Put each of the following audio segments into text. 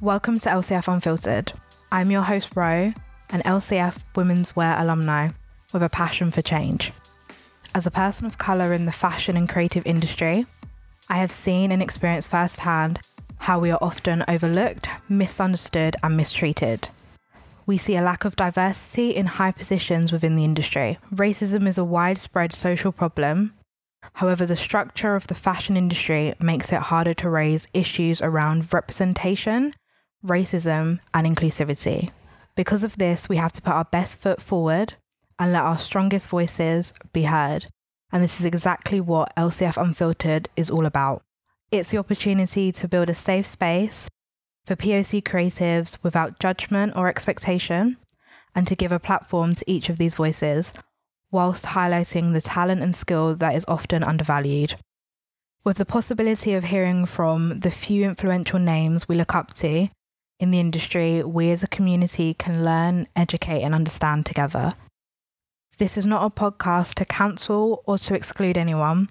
Welcome to LCF Unfiltered. I'm your host, Ro, an LCF women's wear alumni with a passion for change. As a person of colour in the fashion and creative industry, I have seen and experienced firsthand how we are often overlooked, misunderstood, and mistreated. We see a lack of diversity in high positions within the industry. Racism is a widespread social problem. However, the structure of the fashion industry makes it harder to raise issues around representation, racism, and inclusivity. Because of this, we have to put our best foot forward and let our strongest voices be heard. And this is exactly what LCF Unfiltered is all about. It's the opportunity to build a safe space for POC creatives without judgment or expectation, and to give a platform to each of these voices, whilst highlighting the talent and skill that is often undervalued. With the possibility of hearing from the few influential names we look up to in the industry, we as a community can learn, educate, and understand together. This is not a podcast to cancel or to exclude anyone.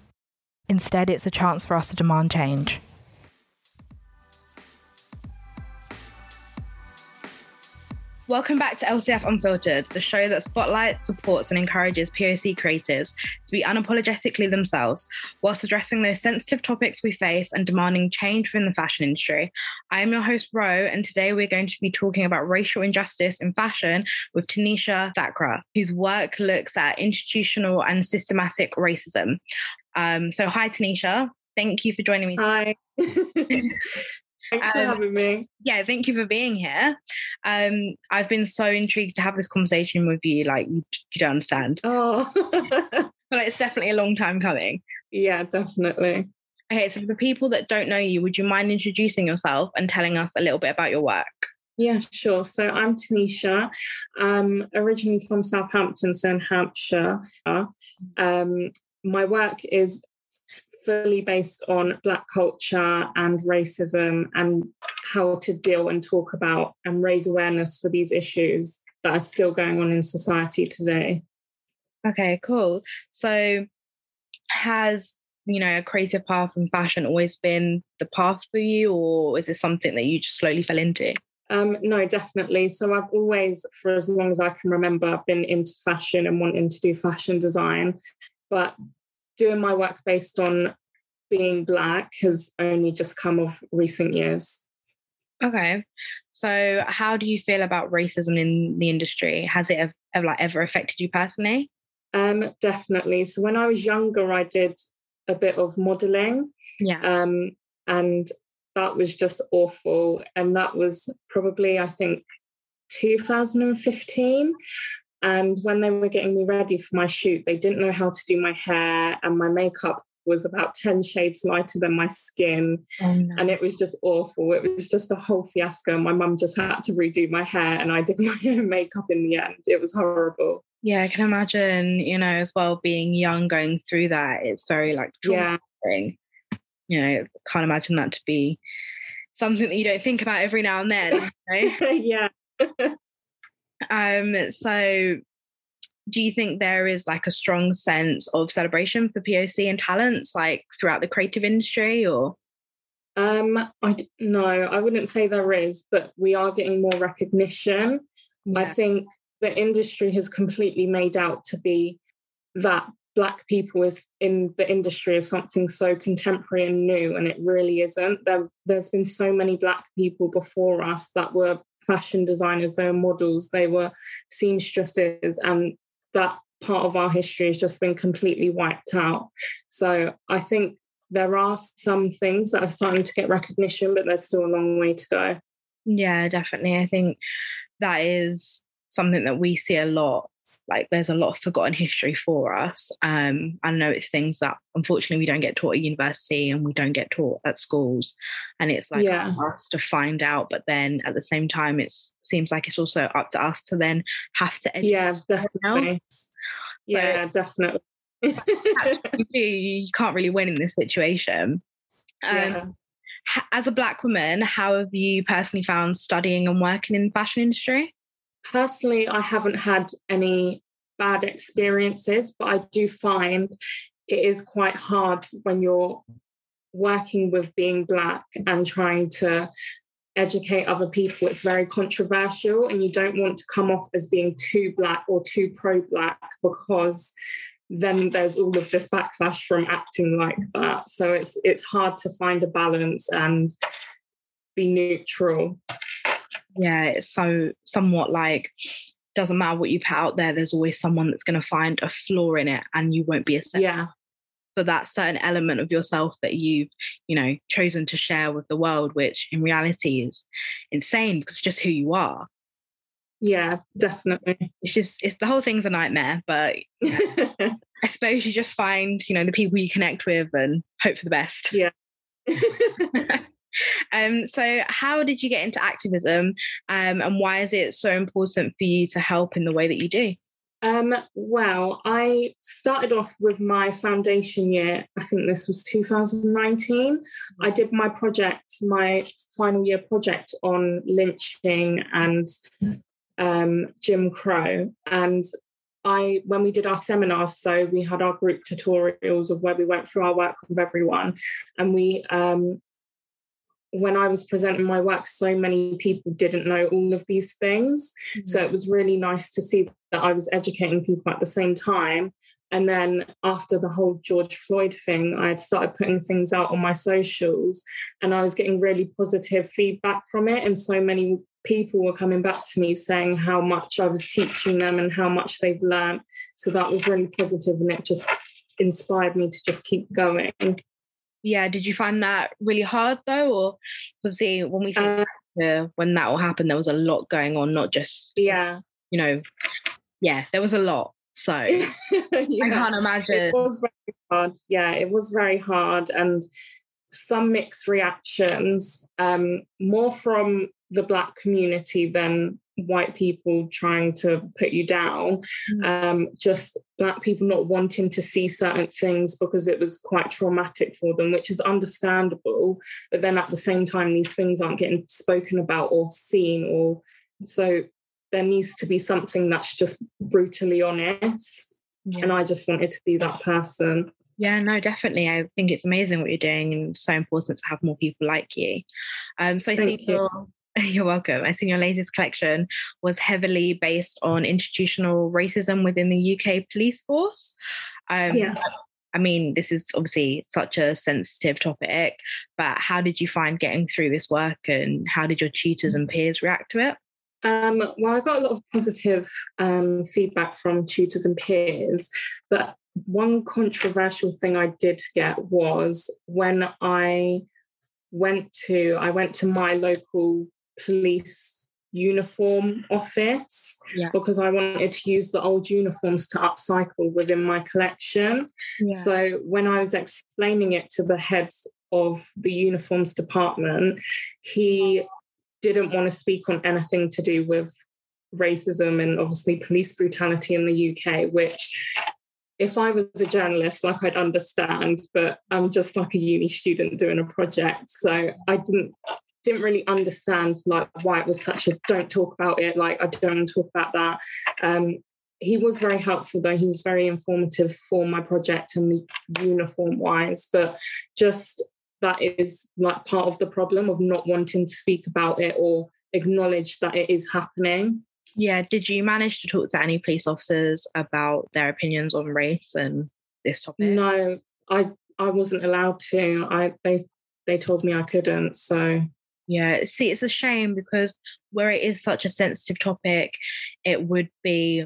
Instead, it's a chance for us to demand change. Welcome back to LCF Unfiltered, the show that spotlights, supports, and encourages POC creatives to be unapologetically themselves whilst addressing those sensitive topics we face and demanding change within the fashion industry. I am your host, Ro, and today we're going to be talking about racial injustice in fashion with Tanisha Thakrar, whose work looks at institutional and systematic racism. Um, so, hi, Tanisha. Thank you for joining me. Hi. Thanks for um, having me. Yeah, thank you for being here. Um, I've been so intrigued to have this conversation with you. Like, you, you don't understand. Oh, but it's definitely a long time coming. Yeah, definitely. Okay, so for people that don't know you, would you mind introducing yourself and telling us a little bit about your work? Yeah, sure. So I'm Tanisha, um, originally from Southampton, so in Hampshire. Um, my work is fully based on Black culture and racism and how to deal and talk about and raise awareness for these issues that are still going on in society today. Okay, cool. So, has you know a creative path in fashion always been the path for you, or is it something that you just slowly fell into? Um, no, definitely. So I've always, for as long as I can remember, I've been into fashion and wanting to do fashion design. But doing my work based on being black has only just come of recent years. Okay. So how do you feel about racism in the industry? Has it ever, like ever affected you personally? Um, definitely. So when I was younger, I did a bit of modeling. Yeah. Um, and that was just awful. And that was probably, I think, 2015. And when they were getting me ready for my shoot, they didn't know how to do my hair and my makeup was about 10 shades lighter than my skin. Oh, no. And it was just awful. It was just a whole fiasco. My mum just had to redo my hair and I did my own makeup in the end. It was horrible. Yeah, I can imagine, you know, as well being young going through that. It's very like yeah. You know, can't imagine that to be something that you don't think about every now and then. yeah. um, so do you think there is like a strong sense of celebration for POC and talents like throughout the creative industry or? Um, I no, I wouldn't say there is, but we are getting more recognition. Yeah. I think the industry has completely made out to be that black people is in the industry is something so contemporary and new and it really isn't there, there's been so many black people before us that were fashion designers they were models they were seamstresses and that part of our history has just been completely wiped out. So I think there are some things that are starting to get recognition, but there's still a long way to go. Yeah, definitely. I think that is something that we see a lot. Like there's a lot of forgotten history for us. Um, I know it's things that unfortunately we don't get taught at university and we don't get taught at schools. And it's like yeah. us to find out. But then at the same time, it seems like it's also up to us to then have to educate. Yeah, definitely. So yeah, definitely. you, you can't really win in this situation. Um, yeah. As a black woman, how have you personally found studying and working in the fashion industry? Personally, I haven't had any bad experiences, but I do find it is quite hard when you're working with being black and trying to educate other people, it's very controversial, and you don't want to come off as being too black or too pro black because then there's all of this backlash from acting like that. So it's it's hard to find a balance and be neutral. Yeah, it's so somewhat like doesn't matter what you put out there, there's always someone that's going to find a flaw in it and you won't be accepted. Yeah. For that certain element of yourself that you've, you know, chosen to share with the world, which in reality is insane because it's just who you are. Yeah, definitely. It's just it's the whole thing's a nightmare, but I suppose you just find, you know, the people you connect with and hope for the best. Yeah. um, so how did you get into activism um, and why is it so important for you to help in the way that you do? Um, well, I started off with my foundation year. I think this was 2019. I did my project, my final year project on lynching and um, Jim Crow. And I, when we did our seminars, so we had our group tutorials of where we went through our work with everyone, and we um, when I was presenting my work, so many people didn't know all of these things. Mm-hmm. So it was really nice to see that I was educating people at the same time. And then after the whole George Floyd thing, I had started putting things out on my socials and I was getting really positive feedback from it. And so many people were coming back to me saying how much I was teaching them and how much they've learned. So that was really positive and it just inspired me to just keep going yeah did you find that really hard though? Or obviously when we think uh, when that will happen there was a lot going on not just yeah. you know yeah there was a lot. So yeah. i can't imagine it was very hard. Yeah it was very hard and some mixed reactions um more from the black community than white people trying to put you down, mm. um, just black people not wanting to see certain things because it was quite traumatic for them, which is understandable. But then at the same time, these things aren't getting spoken about or seen, or so there needs to be something that's just brutally honest. Yeah. And I just wanted to be that person. Yeah, no, definitely. I think it's amazing what you're doing and so important to have more people like you. Um, so I Thank see you. You're welcome. I think your latest collection was heavily based on institutional racism within the UK police force. Um, yeah. I mean, this is obviously such a sensitive topic, but how did you find getting through this work and how did your tutors and peers react to it? Um, well, I got a lot of positive um, feedback from tutors and peers, but one controversial thing I did get was when I went to I went to my local police uniform office yeah. because I wanted to use the old uniforms to upcycle within my collection. Yeah. So when I was explaining it to the head of the uniforms department, he didn't want to speak on anything to do with racism and obviously police brutality in the UK, which if I was a journalist, like I'd understand, but I'm just like a uni student doing a project. So I didn't didn't really understand like why it was such a don't talk about it like i don't talk about that. Um, he was very helpful though. He was very informative for my project and the uniform wise but just that is like part of the problem of not wanting to speak about it or acknowledge that it is happening. Yeah did you manage to talk to any police officers about their opinions on race and this topic? No i i wasn't allowed to. I they they told me i couldn't so yeah, see, it's a shame because where it is such a sensitive topic, it would be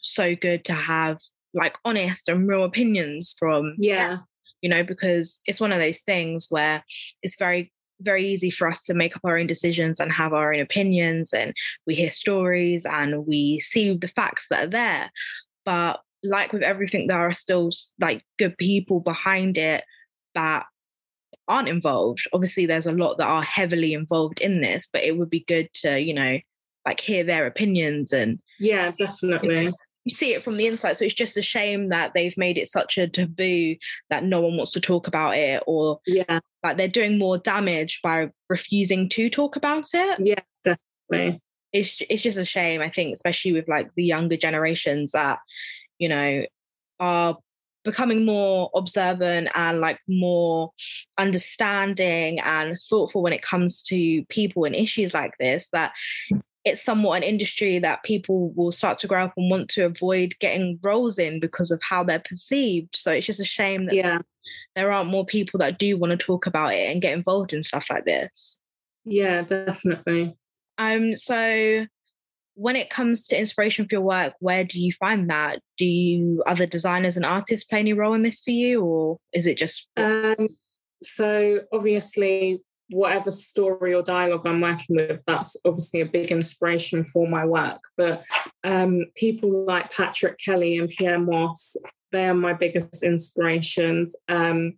so good to have like honest and real opinions from yeah. you know because it's one of those things where it's very very easy for us to make up our own decisions and have our own opinions and we hear stories and we see the facts that are there. But like with everything there are still like good people behind it that aren't involved. Obviously, there's a lot that are heavily involved in this, but it would be good to, you know, like hear their opinions and yeah, definitely. You know, see it from the inside. So it's just a shame that they've made it such a taboo that no one wants to talk about it, or yeah, like they're doing more damage by refusing to talk about it. Yeah, definitely. It's it's just a shame. I think, especially with like the younger generations that you know are becoming more observant and like more understanding and thoughtful when it comes to people and issues like this that it's somewhat an industry that people will start to grow up and want to avoid getting roles in because of how they're perceived. So it's just a shame that yeah. there aren't more people that do want to talk about it and get involved in stuff like this. Yeah definitely. Um so when it comes to inspiration for your work, where do you find that? Do you other designers and artists play any role in this for you, or is it just? Um, so obviously, whatever story or dialogue I'm working with, that's obviously a big inspiration for my work. But um, people like Patrick Kelly and Pyer Moss, they are my biggest inspirations. Um,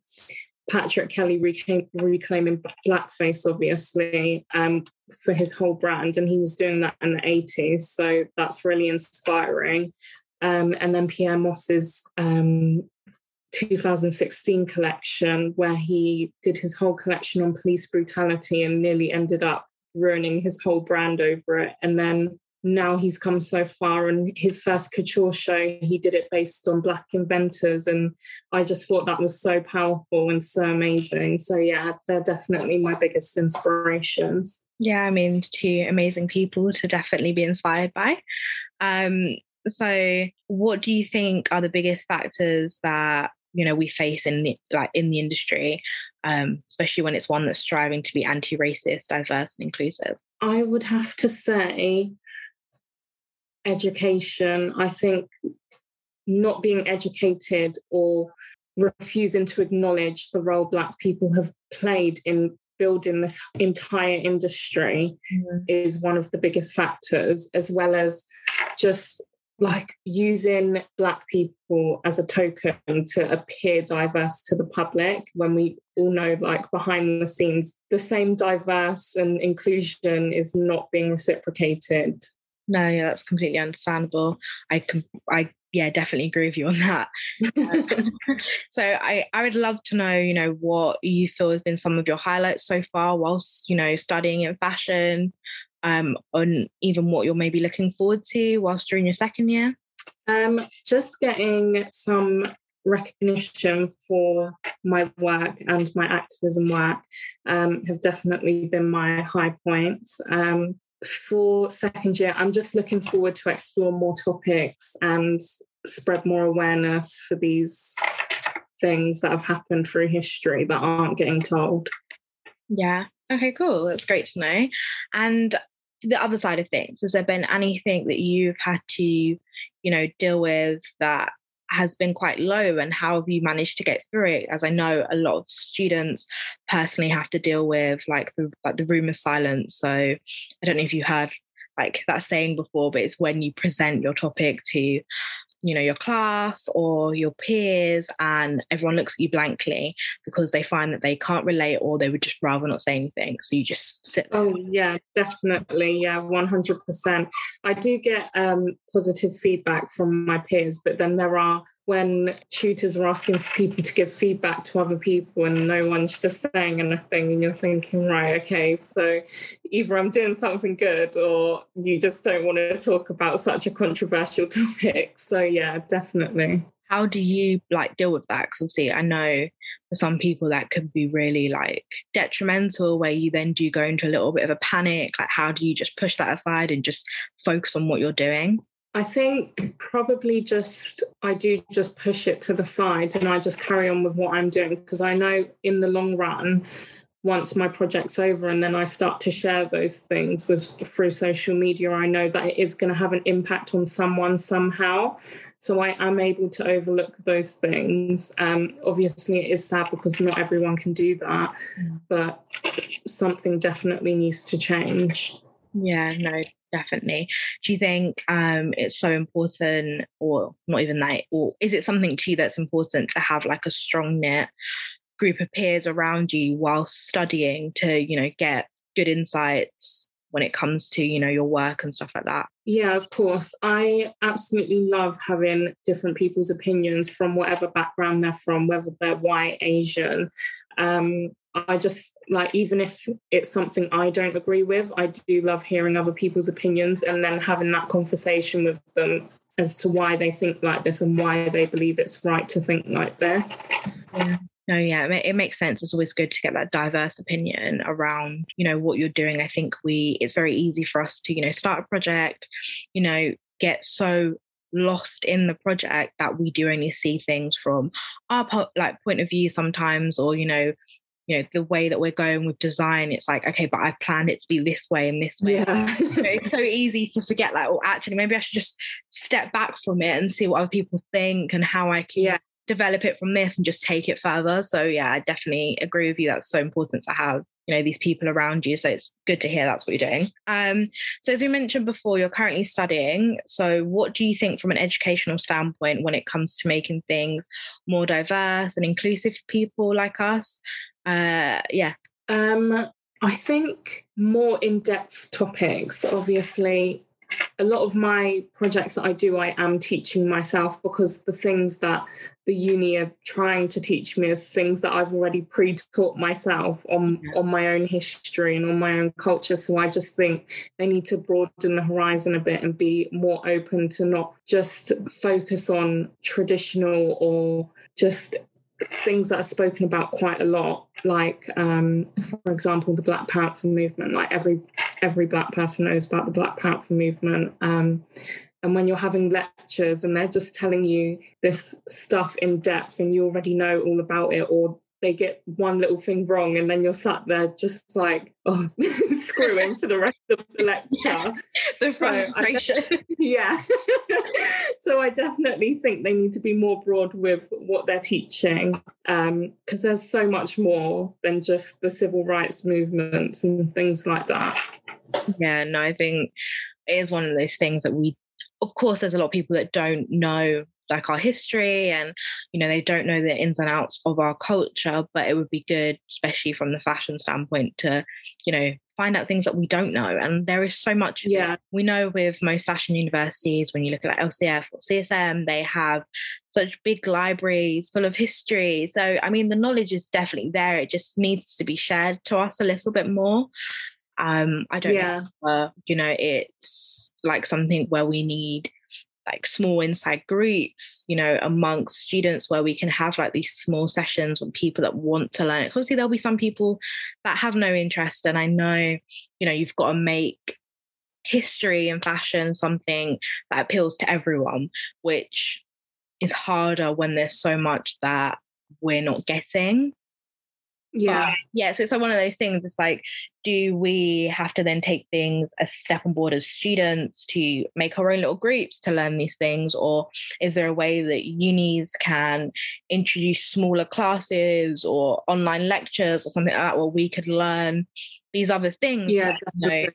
Patrick Kelly reclaim, reclaiming blackface, obviously, um, for his whole brand, and he was doing that in the 80s. So that's really inspiring. Um, and then Pyer Moss's um, 2016 collection, where he did his whole collection on police brutality and nearly ended up ruining his whole brand over it. And then now he's come so far and his first couture show he did it based on black inventors. And i just thought that was so powerful and so amazing. So yeah they're definitely my biggest inspirations. Yeah i mean two amazing people to definitely be inspired by. Um so what do you think are the biggest factors that you know we face in the like in the industry um especially when it's one that's striving to be anti-racist diverse and inclusive? I would have to say education. I think not being educated or refusing to acknowledge the role Black people have played in building this entire industry mm-hmm. is one of the biggest factors, as well as just like using Black people as a token to appear diverse to the public when we all know, like behind the scenes, the same diverse and inclusion is not being reciprocated no, yeah, that's completely understandable. I can, I yeah, definitely agree with you on that. so I, I would love to know, you know, what you feel has been some of your highlights so far whilst, you know, studying in fashion, um, on even what you're maybe looking forward to whilst during your second year. Um, just getting some recognition for my work and my activism work um, have definitely been my high points. Um, for second year, I'm just looking forward to explore more topics and spread more awareness for these things that have happened through history that aren't getting told. Yeah. Okay, cool. That's great to know. And the other side of things, has there been anything that you've had to, you know, deal with that has been quite low and how have you managed to get through it? As i know a lot of students personally have to deal with like the like the room of silence. So i don't know if you heard like that saying before but it's when you present your topic to you know your class or your peers and everyone looks at you blankly because they find that they can't relate or they would just rather not say anything. So you just sit there. oh yeah definitely. Yeah 100% i do get um, positive feedback from my peers but then there are when tutors are asking for people to give feedback to other people and no one's just saying anything and you're thinking right okay so either i'm doing something good or you just don't want to talk about such a controversial topic. So yeah definitely. How do you like deal with that? Because obviously i know for some people that could be really like detrimental where you then do go into a little bit of a panic. Like how do you just push that aside and just focus on what you're doing I think probably just I do just push it to the side and I just carry on with what I'm doing because I know in the long run, once my project's over and then I start to share those things with through social media, I know that it is going to have an impact on someone somehow. So I am able to overlook those things. Um, obviously, it is sad because not everyone can do that, mm. but something definitely needs to change. Yeah, no, definitely. Do you think um, it's so important, or not even that, or is it something to you that's important to have like a strong knit group of peers around you while studying to, you know, get good insights when it comes to you know your work and stuff like that yeah of course i absolutely love having different people's opinions from whatever background they're from whether they're white asian um, I just like, even if it's something I don't agree with, I do love hearing other people's opinions and then having that conversation with them as to why they think like this and why they believe it's right to think like this. Yeah. No, yeah, it makes sense. It's always good to get that diverse opinion around, you know, what you're doing. I think we, it's very easy for us to, you know, start a project, you know, get so lost in the project that we do only see things from our like point of view sometimes, or you know, you know the way that we're going with design it's like okay but i've planned it to be this way and this way yeah. it's so easy to forget that or oh, actually maybe i should just step back from it and see what other people think and how i can yeah. Develop it from this and just take it further. So yeah i definitely agree with you. That's so important to have you know these people around you. So it's good to hear that's what you're doing. Um so as you mentioned before you're currently studying. So what do you think from an educational standpoint when it comes to making things more diverse and inclusive for people like us? Uh yeah. Um i think more in-depth topics obviously a lot of my projects that I do, I am teaching myself because the things that the uni are trying to teach me are things that I've already pre-taught myself on yeah. on my own history and on my own culture. So I just think they need to broaden the horizon a bit and be more open to not just focus on traditional or just things that are spoken about quite a lot like um, for example the black panther movement like every every black person knows about the black panther movement um, and when you're having lectures and they're just telling you this stuff in depth and you already know all about it or they get one little thing wrong and then you're sat there just like oh for the rest of the lecture. The frustration. So yeah. So i definitely think they need to be more broad with what they're teaching because um, there's so much more than just the civil rights movements and things like that. Yeah no i think it is one of those things that we of course there's a lot of people that don't know like our history and you know they don't know the ins and outs of our culture but it would be good especially from the fashion standpoint to you know find out things that we don't know. And there is so much yeah. We know with most fashion universities when you look at like lcf or csm they have such big libraries full of history. So i mean the knowledge is definitely there. It just needs to be shared to us a little bit more. Um i don't yeah. know you know it's like something where we need like small inside groups, you know, amongst students where we can have like these small sessions with people that want to learn. Obviously, there'll be some people that have no interest. And I know, you know, you've got to make history and fashion something that appeals to everyone, which is harder when there's so much that we're not getting yeah. But, yeah so it's like one of those things it's like do we have to then take things a step on board as students to make our own little groups to learn these things? Or is there a way that unis can introduce smaller classes or online lectures or something like that where we could learn these other things yeah know,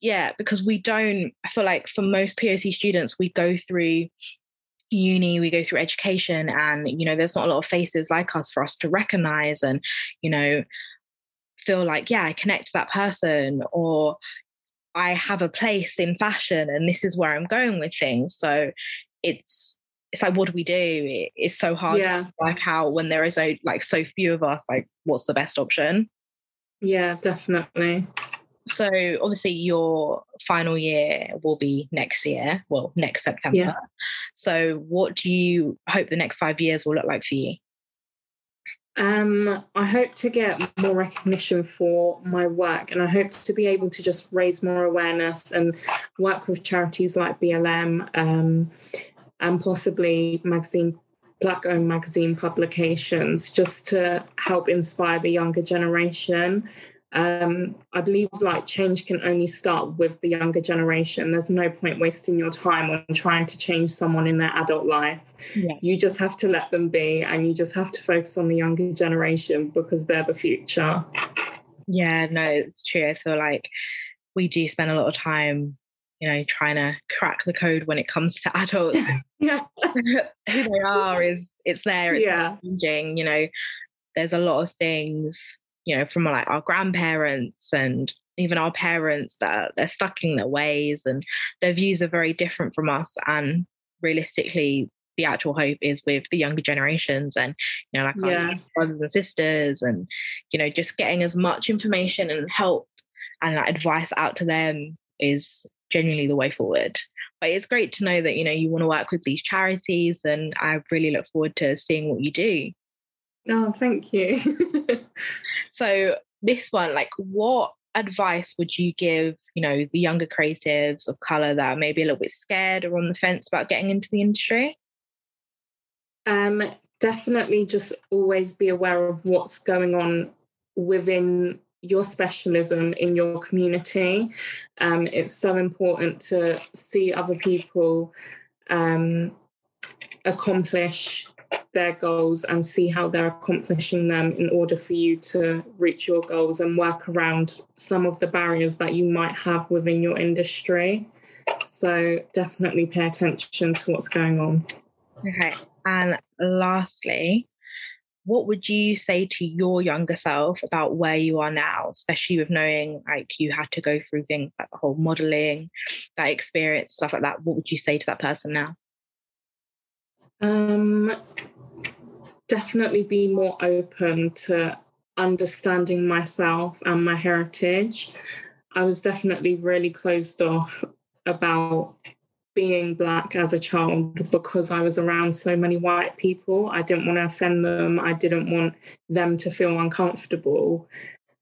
yeah because we don't i feel like for most poc students we go through uni we go through education and you know there's not a lot of faces like us for us to recognize and you know feel like yeah i connect to that person or i have a place in fashion and this is where i'm going with things. So it's it's like what do we do? It's so hard yeah. to work out when there is so like so few of us like what's the best option. Yeah definitely so obviously your final year will be next year well next september. Yeah. so what do you hope the next five years will look like for you? Um, I hope to get more recognition for my work, and I hope to be able to just raise more awareness and work with charities like BLM um, and possibly magazine black owned magazine publications just to help inspire the younger generation um, I believe like change can only start with the younger generation. There's no point wasting your time on trying to change someone in their adult life. Yeah. You just have to let them be and you just have to focus on the younger generation because they're the future. Yeah, no, it's true. I feel like we do spend a lot of time, you know, trying to crack the code when it comes to adults. yeah. Who they are is it's there, it's yeah. changing, you know. There's a lot of things you know, from like our grandparents and even our parents that they're stuck in their ways and their views are very different from us. And realistically, the actual hope is with the younger generations and you know like yeah. our brothers and sisters and you know just getting as much information and help and like, advice out to them is genuinely the way forward but it's great to know that you know you want to work with these charities and i really look forward to seeing what you do oh thank you so this one like what advice would you give you know the younger creatives of color that are maybe a little bit scared or on the fence about getting into the industry um definitely just always be aware of what's going on within your specialism in your community. Um, it's so important to see other people um, accomplish their goals and see how they're accomplishing them in order for you to reach your goals and work around some of the barriers that you might have within your industry. So definitely pay attention to what's going on. Okay. And lastly, what would you say to your younger self about where you are now, especially with knowing like you had to go through things like the whole modeling, that experience, stuff like that? What would you say to that person now? Um, definitely be more open to understanding myself and my heritage. I was definitely really closed off about being black as a child because I was around so many white people. I didn't want to offend them. I didn't want them to feel uncomfortable.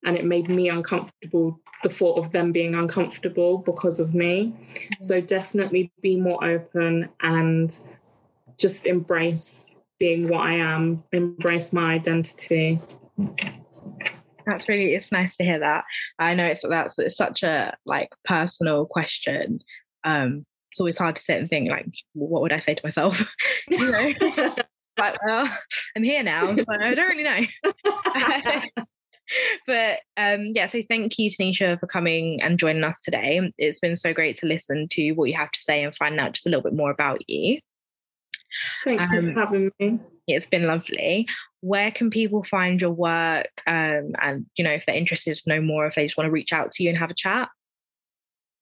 And it made me uncomfortable, the thought of them being uncomfortable because of me. Mm-hmm. So definitely be more open and just embrace being what I am, embrace my identity. That's really it's nice to hear that. I know it's that's it's such a like personal question um it's always hard to sit and think like, what would I say to myself? you know, like, well, I'm here now, so I don't really know. but um, yeah, so thank you, Tanisha, for coming and joining us today. It's been so great to listen to what you have to say and find out just a little bit more about you. Thank um, you for um, having me. It's been lovely. Where can people find your work? Um, and you know, if they're interested to know more, if they just want to reach out to you and have a chat.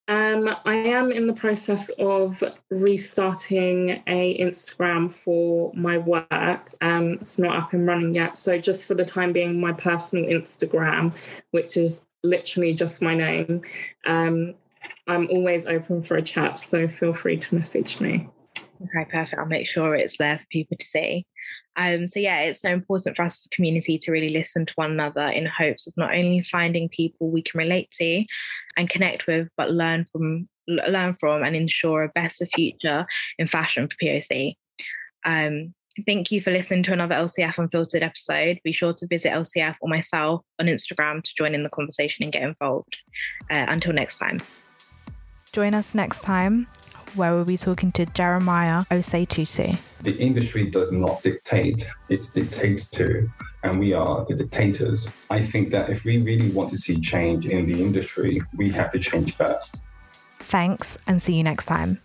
Um, I am in the process of restarting a Instagram for my work. Um, it's not up and running yet, so just for the time being, my personal Instagram, which is literally just my name. Um, I'm always open for a chat, so feel free to message me. Okay, perfect. I'll make sure it's there for people to see. Um, so yeah, it's so important for us as a community to really listen to one another in hopes of not only finding people we can relate to and connect with, but learn from learn from and ensure a better future in fashion for POC. Um, thank you for listening to another LCF Unfiltered episode. Be sure to visit LCF or myself on Instagram to join in the conversation and get involved. Uh, until next time. Join us next time where we'll be talking to Jeremiah Osei-Tutu. The industry does not dictate, it's dictated to, and we are the dictators. I think that if we really want to see change in the industry, we have to change first. Thanks, and see you next time.